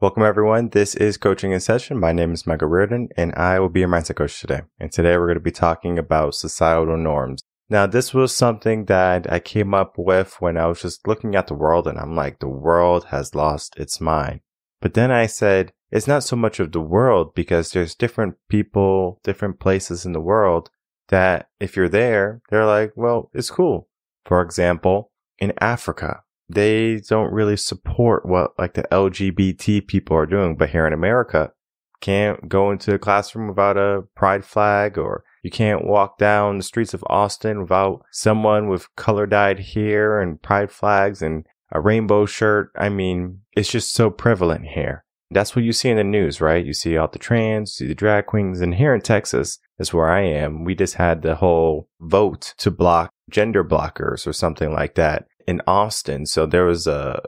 Welcome, everyone. This is Coaching in Session. My name is Michael Rearden, and I will be your mindset coach today. And today we're going to be talking about societal norms. Now, this was something that I came up with when I was just looking at the world, and I'm like, the world has lost its mind. But then I said, it's not so much of the world because there's different people, different places in the world that if you're there, they're like, well, it's cool. For example, in Africa, they don't really support what like the LGBT people are doing. But here in America, can't go into a classroom without a pride flag or you can't walk down the streets of Austin without someone with color dyed hair and pride flags and a rainbow shirt. I mean, it's just so prevalent here. That's what you see in the news, right? You see all the trans, see the drag queens. And here in Texas, that's where I am. We just had the whole vote to block gender blockers or something like that in Austin. So there was a,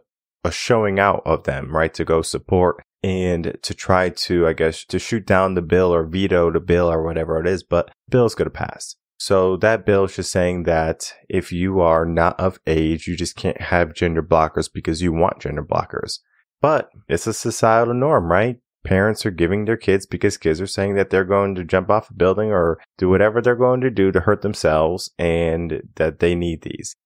a showing out of them, right? To go support and to try to, I guess, to shoot down the bill or veto the bill or whatever it is, but bill's going to pass. So that bill is just saying that if you are not of age, you just can't have gender blockers because you want gender blockers. But it's a societal norm, right? Parents are giving their kids because kids are saying that they're going to jump off a building or do whatever they're going to do to hurt themselves and that they need these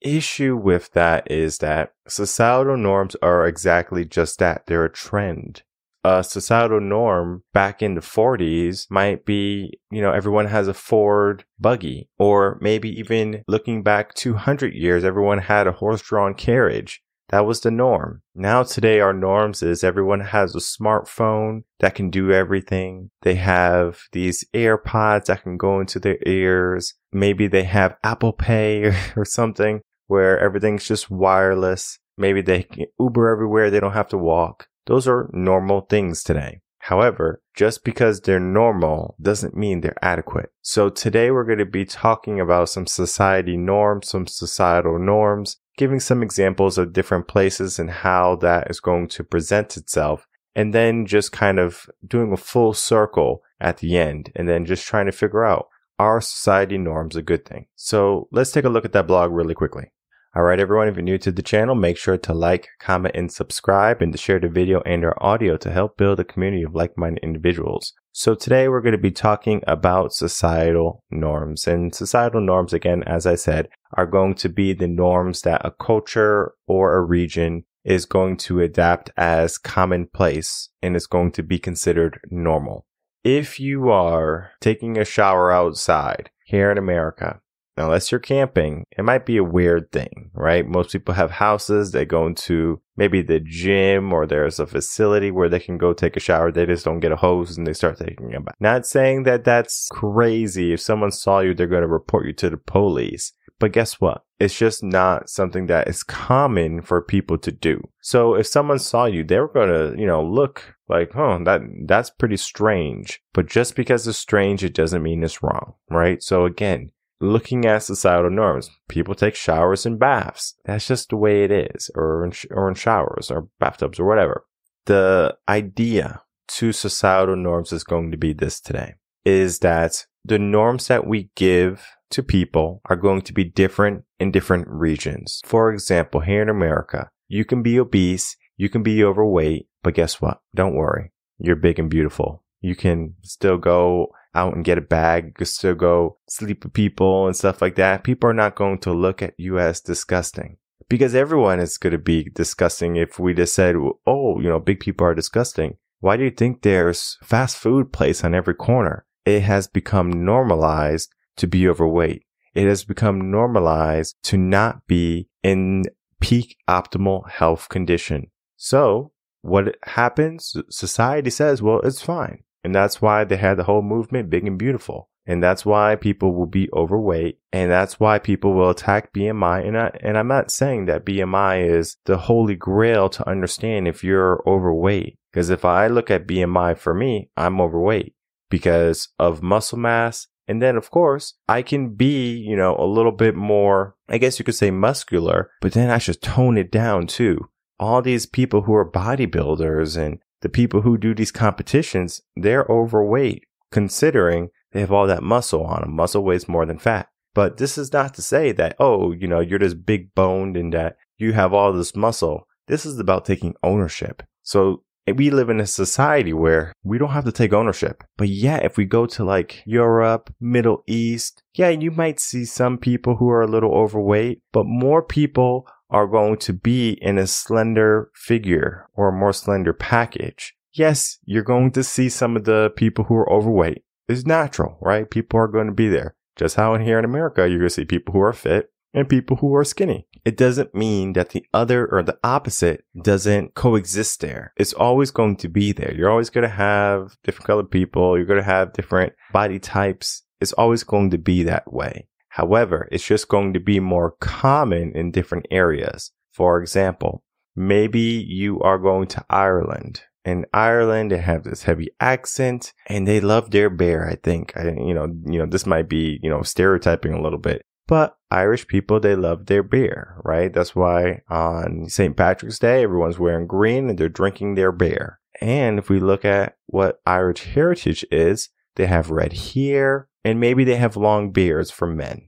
issue with that is that societal norms are exactly just that. They're a trend. A societal norm back in the 40s might be, you know, everyone has a Ford buggy, or maybe even looking back 200 years, everyone had a horse drawn carriage. That was the norm. Now today our norms is everyone has a smartphone that can do everything. They have these AirPods that can go into their ears. Maybe they have Apple Pay or something where everything's just wireless. Maybe they can Uber everywhere. They don't have to walk. Those are normal things today. However, just because they're normal doesn't mean they're adequate. So today we're going to be talking about some society norms, some societal norms, giving some examples of different places and how that is going to present itself. And then just kind of doing a full circle at the end and then just trying to figure out are society norms a good thing? So let's take a look at that blog really quickly. All right, everyone, if you're new to the channel, make sure to like, comment, and subscribe and to share the video and our audio to help build a community of like-minded individuals. So today we're going to be talking about societal norms and societal norms, again, as I said, are going to be the norms that a culture or a region is going to adapt as commonplace and is going to be considered normal. If you are taking a shower outside here in America unless you're camping, it might be a weird thing, right? Most people have houses. They go into maybe the gym or there's a facility where they can go take a shower. They just don't get a hose and they start taking a bath. Not saying that that's crazy. If someone saw you, they're going to report you to the police. But guess what? It's just not something that is common for people to do. So if someone saw you, they were going to, you know, look like, oh, that, that's pretty strange. But just because it's strange, it doesn't mean it's wrong, right? So again, looking at societal norms. People take showers and baths. That's just the way it is, or in, or in showers or bathtubs or whatever. The idea to societal norms is going to be this today is that the norms that we give to people are going to be different in different regions. For example, here in America, you can be obese, you can be overweight, but guess what? Don't worry. You're big and beautiful. You can still go out and get a bag. just to go sleep with people and stuff like that. People are not going to look at you as disgusting because everyone is going to be disgusting if we just said, oh, you know, big people are disgusting. Why do you think there's fast food place on every corner? It has become normalized to be overweight. It has become normalized to not be in peak optimal health condition. So what happens? Society says, well, it's fine. And that's why they had the whole movement big and beautiful. And that's why people will be overweight. And that's why people will attack BMI. And I, and I'm not saying that BMI is the holy grail to understand if you're overweight. Because if I look at BMI for me, I'm overweight because of muscle mass. And then of course I can be, you know, a little bit more, I guess you could say muscular, but then I should tone it down too. All these people who are bodybuilders and the people who do these competitions, they're overweight considering they have all that muscle on them. Muscle weighs more than fat. But this is not to say that, oh, you know, you're just big boned and that you have all this muscle. This is about taking ownership. So eh, we live in a society where we don't have to take ownership. But yeah, if we go to like Europe, Middle East, yeah, you might see some people who are a little overweight, but more people are going to be in a slender figure or a more slender package. Yes, you're going to see some of the people who are overweight. It's natural, right? People are going to be there. Just how in here in America, you're going to see people who are fit and people who are skinny. It doesn't mean that the other or the opposite doesn't coexist there. It's always going to be there. You're always going to have different colored people. You're going to have different body types. It's always going to be that way. However, it's just going to be more common in different areas. For example, maybe you are going to Ireland. In Ireland, they have this heavy accent and they love their bear, I think. I, you know, you know, this might be, you know, stereotyping a little bit, but Irish people, they love their beer, right? That's why on St. Patrick's Day, everyone's wearing green and they're drinking their beer. And if we look at what Irish heritage is, they have red hair, and maybe they have long beards for men.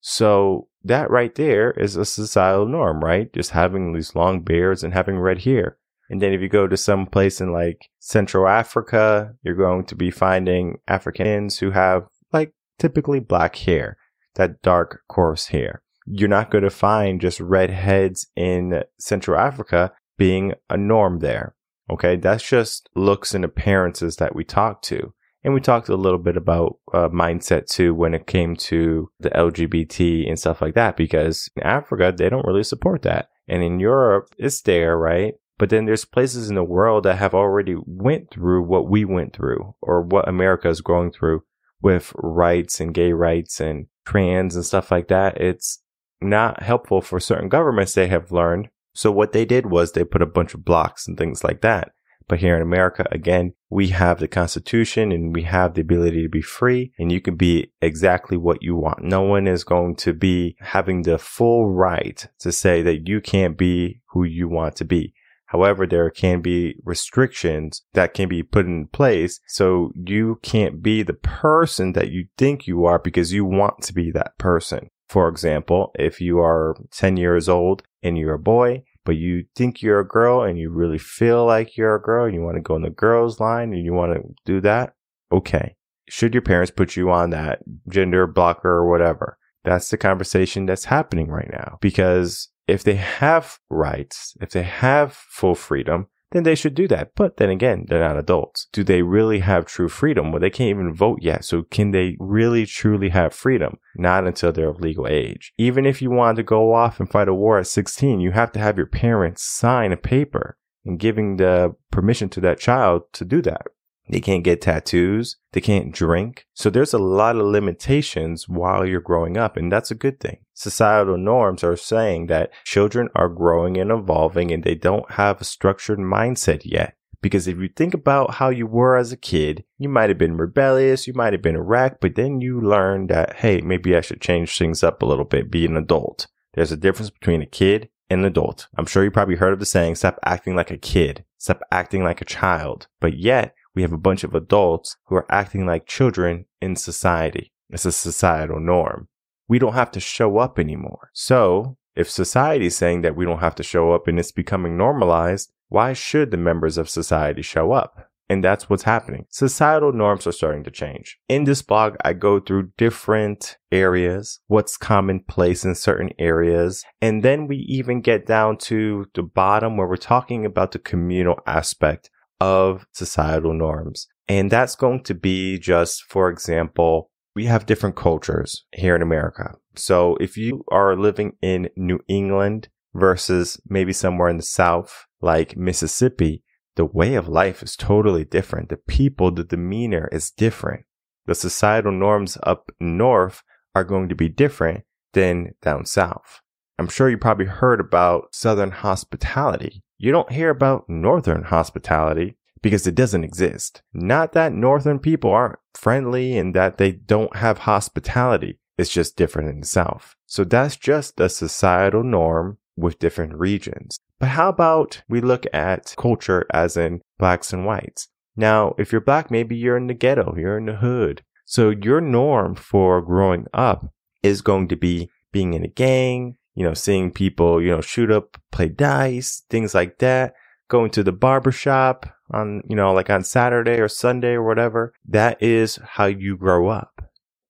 So that right there is a societal norm, right? Just having these long beards and having red hair. And then if you go to some place in like Central Africa, you're going to be finding Africans who have like typically black hair, that dark coarse hair. You're not going to find just redheads in Central Africa being a norm there. Okay. That's just looks and appearances that we talk to. And we talked a little bit about uh, mindset too when it came to the LGBT and stuff like that, because in Africa, they don't really support that. And in Europe, it's there, right? But then there's places in the world that have already went through what we went through or what America is going through with rights and gay rights and trans and stuff like that. It's not helpful for certain governments they have learned. So what they did was they put a bunch of blocks and things like that. But here in America, again, we have the Constitution and we have the ability to be free and you can be exactly what you want. No one is going to be having the full right to say that you can't be who you want to be. However, there can be restrictions that can be put in place. So you can't be the person that you think you are because you want to be that person. For example, if you are 10 years old and you're a boy, but you think you're a girl and you really feel like you're a girl and you want to go in the girls line and you want to do that, okay. Should your parents put you on that gender blocker or whatever? That's the conversation that's happening right now. Because if they have rights, if they have full freedom, then they should do that. But then again, they're not adults. Do they really have true freedom? Well, they can't even vote yet. So can they really truly have freedom? Not until they're of legal age. Even if you wanted to go off and fight a war at 16, you have to have your parents sign a paper and giving the permission to that child to do that. They can't get tattoos. They can't drink. So there's a lot of limitations while you're growing up, and that's a good thing. Societal norms are saying that children are growing and evolving and they don't have a structured mindset yet. Because if you think about how you were as a kid, you might have been rebellious, you might have been a wreck, but then you learn that, hey, maybe I should change things up a little bit, be an adult. There's a difference between a kid and an adult. I'm sure you probably heard of the saying, stop acting like a kid, stop acting like a child. But yet, we have a bunch of adults who are acting like children in society. It's a societal norm. We don't have to show up anymore. So, if society is saying that we don't have to show up and it's becoming normalized, why should the members of society show up? And that's what's happening. Societal norms are starting to change. In this blog, I go through different areas, what's commonplace in certain areas. And then we even get down to the bottom where we're talking about the communal aspect of societal norms. And that's going to be just, for example, we have different cultures here in America. So if you are living in New England versus maybe somewhere in the South, like Mississippi, the way of life is totally different. The people, the demeanor is different. The societal norms up north are going to be different than down south. I'm sure you probably heard about Southern hospitality. You don't hear about Northern hospitality because it doesn't exist. Not that Northern people aren't friendly and that they don't have hospitality. It's just different in the South. So that's just a societal norm with different regions. But how about we look at culture as in blacks and whites? Now, if you're black, maybe you're in the ghetto, you're in the hood. So your norm for growing up is going to be being in a gang, you know, seeing people, you know, shoot up, play dice, things like that, going to the barber shop, on, you know, like on Saturday or Sunday or whatever. That is how you grow up.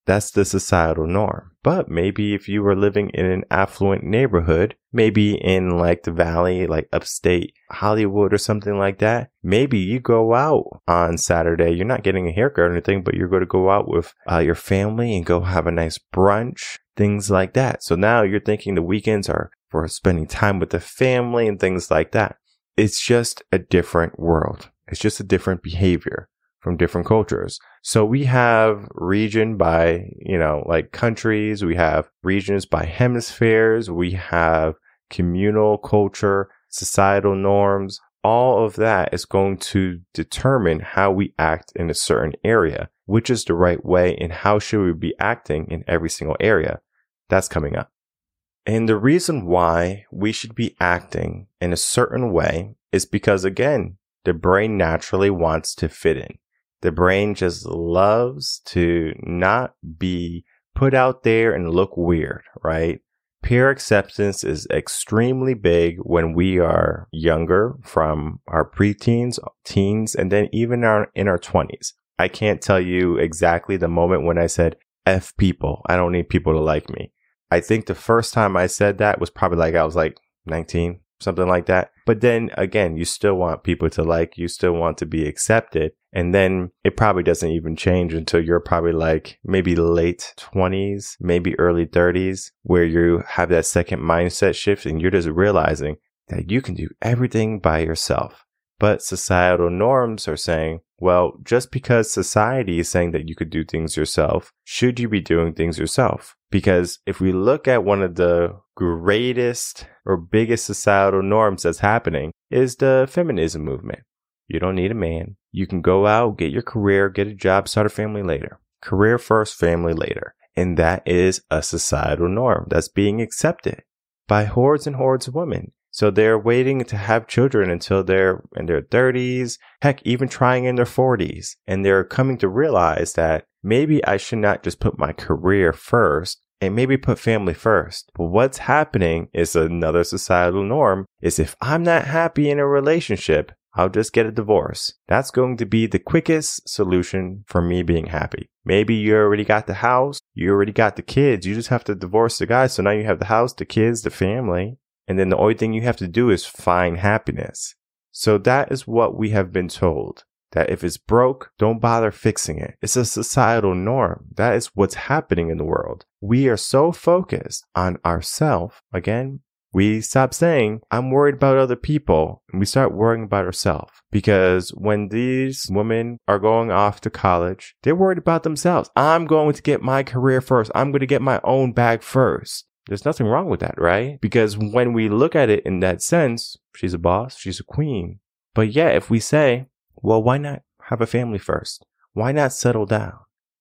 That's the societal norm. But maybe if you were living in an affluent neighborhood, maybe in like the valley, like upstate Hollywood or something like that, maybe you go out on Saturday. You're not getting a haircut or anything, but you're going to go out with uh, your family and go have a nice brunch, things like that. So now you're thinking the weekends are for spending time with the family and things like that. It's just a different world. It's just a different behavior from different cultures. So we have region by, you know, like countries, we have regions by hemispheres, we have communal culture, societal norms. All of that is going to determine how we act in a certain area, which is the right way and how should we be acting in every single area. That's coming up. And the reason why we should be acting in a certain way is because again, the brain naturally wants to fit in. The brain just loves to not be put out there and look weird, right? Peer acceptance is extremely big when we are younger from our preteens, teens, and then even our, in our twenties. I can't tell you exactly the moment when I said, F people. I don't need people to like me. I think the first time I said that was probably like I was like 19, something like that. But then again, you still want people to like you, still want to be accepted. And then it probably doesn't even change until you're probably like maybe late 20s, maybe early 30s, where you have that second mindset shift and you're just realizing that you can do everything by yourself. But societal norms are saying, well, just because society is saying that you could do things yourself, should you be doing things yourself? Because if we look at one of the greatest or biggest societal norms that's happening is the feminism movement. You don't need a man. You can go out, get your career, get a job, start a family later. Career first, family later. And that is a societal norm that's being accepted by hordes and hordes of women. So they're waiting to have children until they're in their 30s, heck, even trying in their 40s. And they're coming to realize that maybe I should not just put my career first and maybe put family first. But what's happening is another societal norm is if I'm not happy in a relationship, I'll just get a divorce. That's going to be the quickest solution for me being happy. Maybe you already got the house, you already got the kids, you just have to divorce the guy. So now you have the house, the kids, the family. And then the only thing you have to do is find happiness. So that is what we have been told. That if it's broke, don't bother fixing it. It's a societal norm. That is what's happening in the world. We are so focused on ourself. Again, we stop saying, I'm worried about other people, and we start worrying about ourselves. Because when these women are going off to college, they're worried about themselves. I'm going to get my career first. I'm going to get my own bag first. There's nothing wrong with that, right? Because when we look at it in that sense, she's a boss, she's a queen. But yeah, if we say, well, why not have a family first? Why not settle down?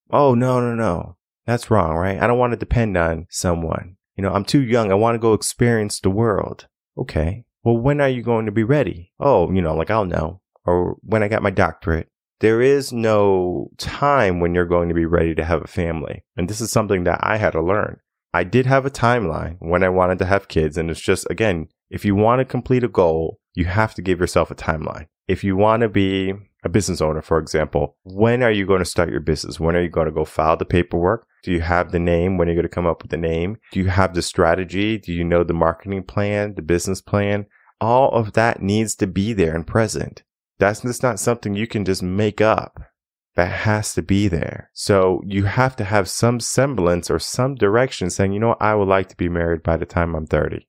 Oh, no, no, no. That's wrong, right? I don't want to depend on someone. You know, I'm too young. I want to go experience the world. Okay. Well, when are you going to be ready? Oh, you know, like I'll know. Or when I got my doctorate. There is no time when you're going to be ready to have a family. And this is something that I had to learn. I did have a timeline when I wanted to have kids. And it's just, again, if you want to complete a goal, you have to give yourself a timeline. If you want to be a business owner, for example, when are you going to start your business? When are you going to go file the paperwork? Do you have the name? When are you going to come up with the name? Do you have the strategy? Do you know the marketing plan, the business plan? All of that needs to be there and present. That's just not something you can just make up that has to be there. So you have to have some semblance or some direction saying, you know, I would like to be married by the time I'm 30.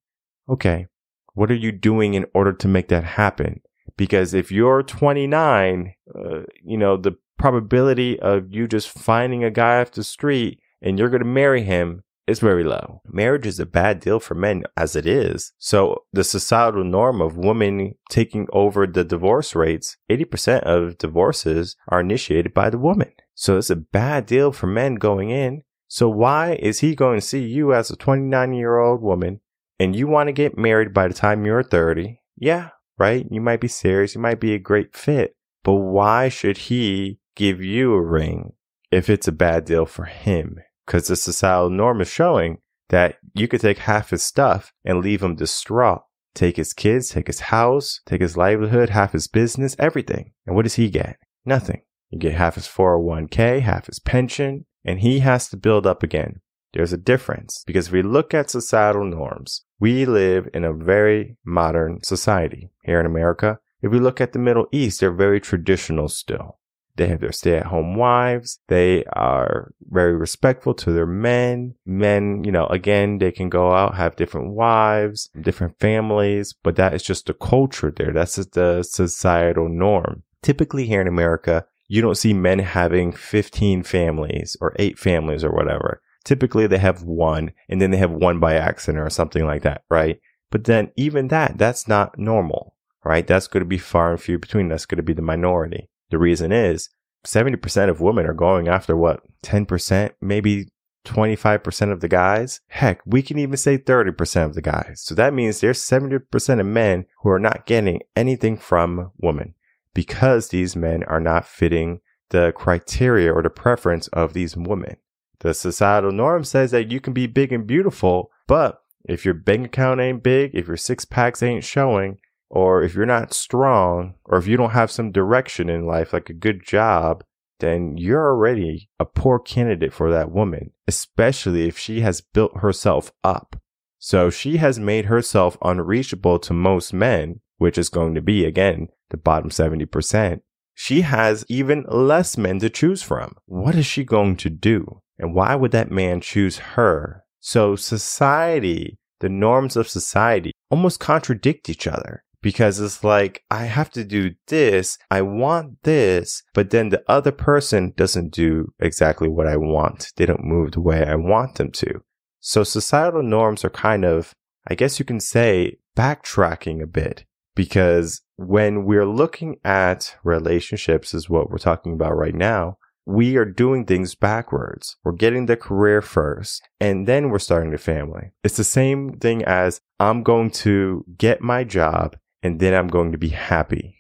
Okay. What are you doing in order to make that happen? Because if you're 29, uh, you know, the probability of you just finding a guy off the street and you're going to marry him is very low. Marriage is a bad deal for men as it is. So the societal norm of women taking over the divorce rates, 80% of divorces are initiated by the woman. So it's a bad deal for men going in. So why is he going to see you as a 29 year old woman and you want to get married by the time you're 30? Yeah, right? You might be serious. You might be a great fit, but why should he give you a ring if it's a bad deal for him? Because this the societal norm is showing that you could take half his stuff and leave him distraught take his kids, take his house, take his livelihood, half his business, everything. And what does he get? Nothing. You get half his 401k, half his pension, and he has to build up again. There's a difference because if we look at societal norms, we live in a very modern society here in America. If we look at the Middle East, they're very traditional still. They have their stay at home wives. They are very respectful to their men. Men, you know, again, they can go out, have different wives, different families, but that is just the culture there. That's just the societal norm. Typically here in America, you don't see men having 15 families or eight families or whatever. Typically they have one and then they have one by accident or something like that, right? But then even that, that's not normal, right? That's going to be far and few between. That's going to be the minority. The reason is 70% of women are going after what? 10%, maybe 25% of the guys. Heck, we can even say 30% of the guys. So that means there's 70% of men who are not getting anything from women because these men are not fitting the criteria or the preference of these women. The societal norm says that you can be big and beautiful, but if your bank account ain't big, if your six packs ain't showing, or if you're not strong, or if you don't have some direction in life, like a good job, then you're already a poor candidate for that woman, especially if she has built herself up. So she has made herself unreachable to most men, which is going to be, again, the bottom 70%. She has even less men to choose from. What is she going to do? And why would that man choose her? So society, the norms of society almost contradict each other because it's like, I have to do this. I want this, but then the other person doesn't do exactly what I want. They don't move the way I want them to. So societal norms are kind of, I guess you can say, backtracking a bit because when we're looking at relationships is what we're talking about right now we are doing things backwards. We're getting the career first and then we're starting the family. It's the same thing as I'm going to get my job and then I'm going to be happy.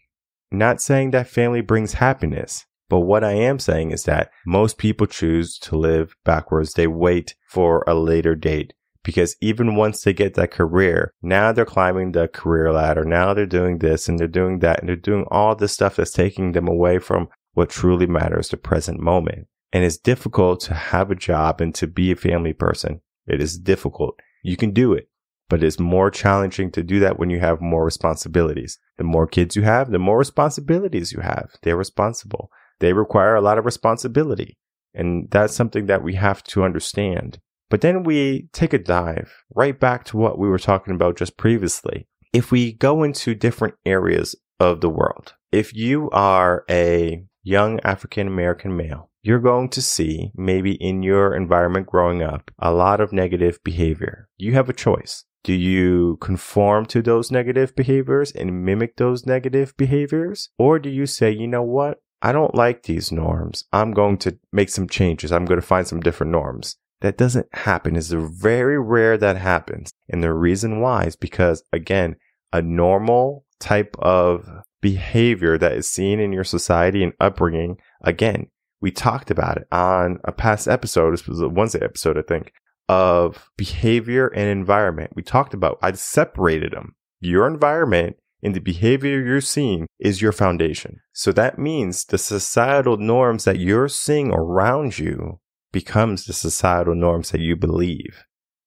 Not saying that family brings happiness, but what I am saying is that most people choose to live backwards. They wait for a later date because even once they get that career, now they're climbing the career ladder. Now they're doing this and they're doing that and they're doing all this stuff that's taking them away from what truly matters the present moment. And it's difficult to have a job and to be a family person. It is difficult. You can do it, but it's more challenging to do that when you have more responsibilities. The more kids you have, the more responsibilities you have. They're responsible. They require a lot of responsibility. And that's something that we have to understand. But then we take a dive right back to what we were talking about just previously. If we go into different areas of the world, if you are a young African American male, you're going to see, maybe in your environment growing up, a lot of negative behavior. You have a choice. Do you conform to those negative behaviors and mimic those negative behaviors? Or do you say, you know what? I don't like these norms. I'm going to make some changes. I'm going to find some different norms. That doesn't happen. It's very rare that happens. And the reason why is because, again, a normal type of behavior that is seen in your society and upbringing. Again, we talked about it on a past episode. This was a Wednesday episode, I think, of behavior and environment. We talked about, I separated them. Your environment and the behavior you're seeing is your foundation. So that means the societal norms that you're seeing around you becomes the societal norms that you believe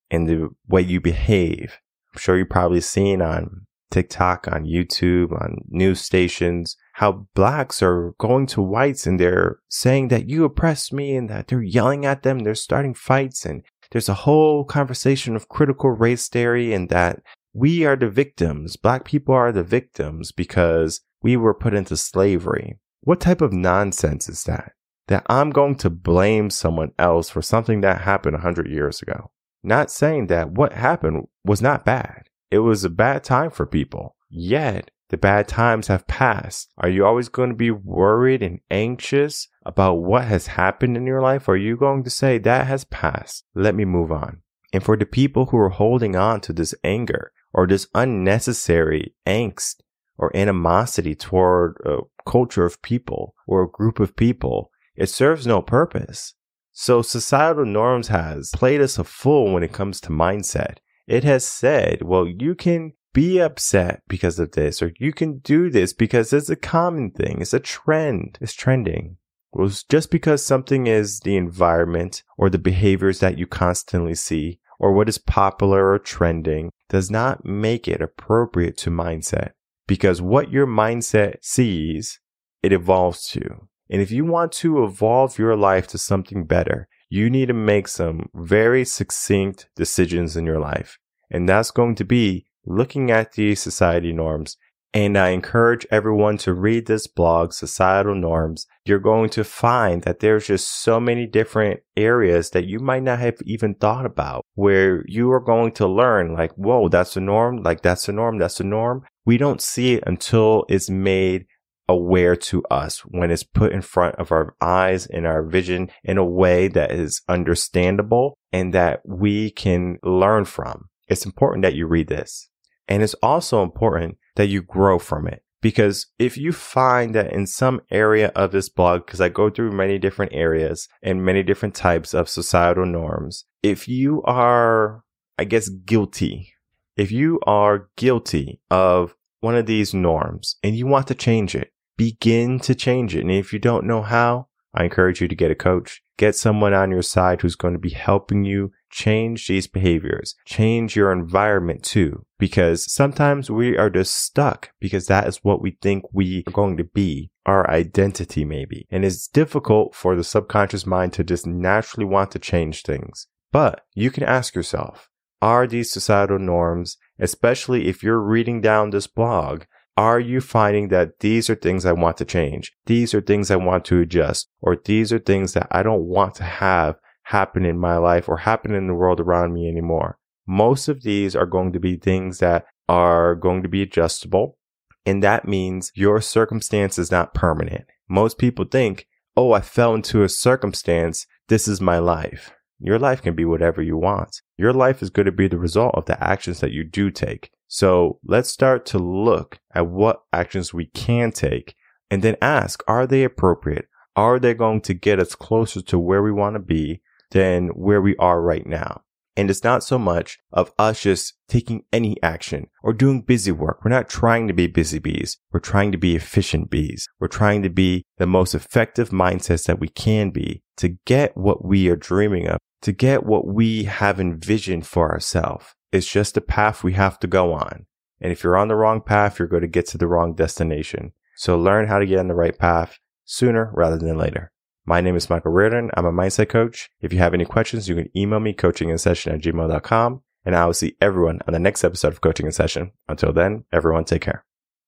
and the way you behave. I'm sure you've probably seen on TikTok, on YouTube, on news stations, how blacks are going to whites and they're saying that you oppressed me and that they're yelling at them. They're starting fights and there's a whole conversation of critical race theory and that we are the victims. Black people are the victims because we were put into slavery. What type of nonsense is that? That I'm going to blame someone else for something that happened a hundred years ago. Not saying that what happened was not bad. It was a bad time for people. Yet, the bad times have passed. Are you always going to be worried and anxious about what has happened in your life? Or are you going to say, that has passed? Let me move on. And for the people who are holding on to this anger or this unnecessary angst or animosity toward a culture of people or a group of people, it serves no purpose. So societal norms has played us a fool when it comes to mindset. It has said, well, you can be upset because of this, or you can do this because it's a common thing. It's a trend. It's trending. Well, just because something is the environment or the behaviors that you constantly see or what is popular or trending does not make it appropriate to mindset because what your mindset sees, it evolves to. And if you want to evolve your life to something better, you need to make some very succinct decisions in your life. And that's going to be looking at these society norms. And I encourage everyone to read this blog, Societal Norms. You're going to find that there's just so many different areas that you might not have even thought about where you are going to learn like, whoa, that's the norm. Like that's the norm. That's the norm. We don't see it until it's made aware to us when it's put in front of our eyes and our vision in a way that is understandable and that we can learn from. It's important that you read this. And it's also important that you grow from it. Because if you find that in some area of this blog, because I go through many different areas and many different types of societal norms, if you are, I guess, guilty, if you are guilty of one of these norms and you want to change it, begin to change it. And if you don't know how, I encourage you to get a coach. Get someone on your side who's going to be helping you change these behaviors, change your environment too, because sometimes we are just stuck because that is what we think we are going to be, our identity maybe. And it's difficult for the subconscious mind to just naturally want to change things. But you can ask yourself, are these societal norms, especially if you're reading down this blog, are you finding that these are things I want to change? These are things I want to adjust, or these are things that I don't want to have happen in my life or happen in the world around me anymore? Most of these are going to be things that are going to be adjustable. And that means your circumstance is not permanent. Most people think, oh, I fell into a circumstance. This is my life. Your life can be whatever you want. Your life is going to be the result of the actions that you do take. So let's start to look at what actions we can take and then ask, are they appropriate? Are they going to get us closer to where we want to be than where we are right now? And it's not so much of us just taking any action or doing busy work. We're not trying to be busy bees. We're trying to be efficient bees. We're trying to be the most effective mindsets that we can be to get what we are dreaming of, to get what we have envisioned for ourselves. It's just a path we have to go on. And if you're on the wrong path, you're going to get to the wrong destination. So learn how to get on the right path sooner rather than later. My name is Michael Rearden. I'm a mindset coach. If you have any questions, you can email me coaching in session at gmail.com. And I will see everyone on the next episode of Coaching in Session. Until then, everyone take care.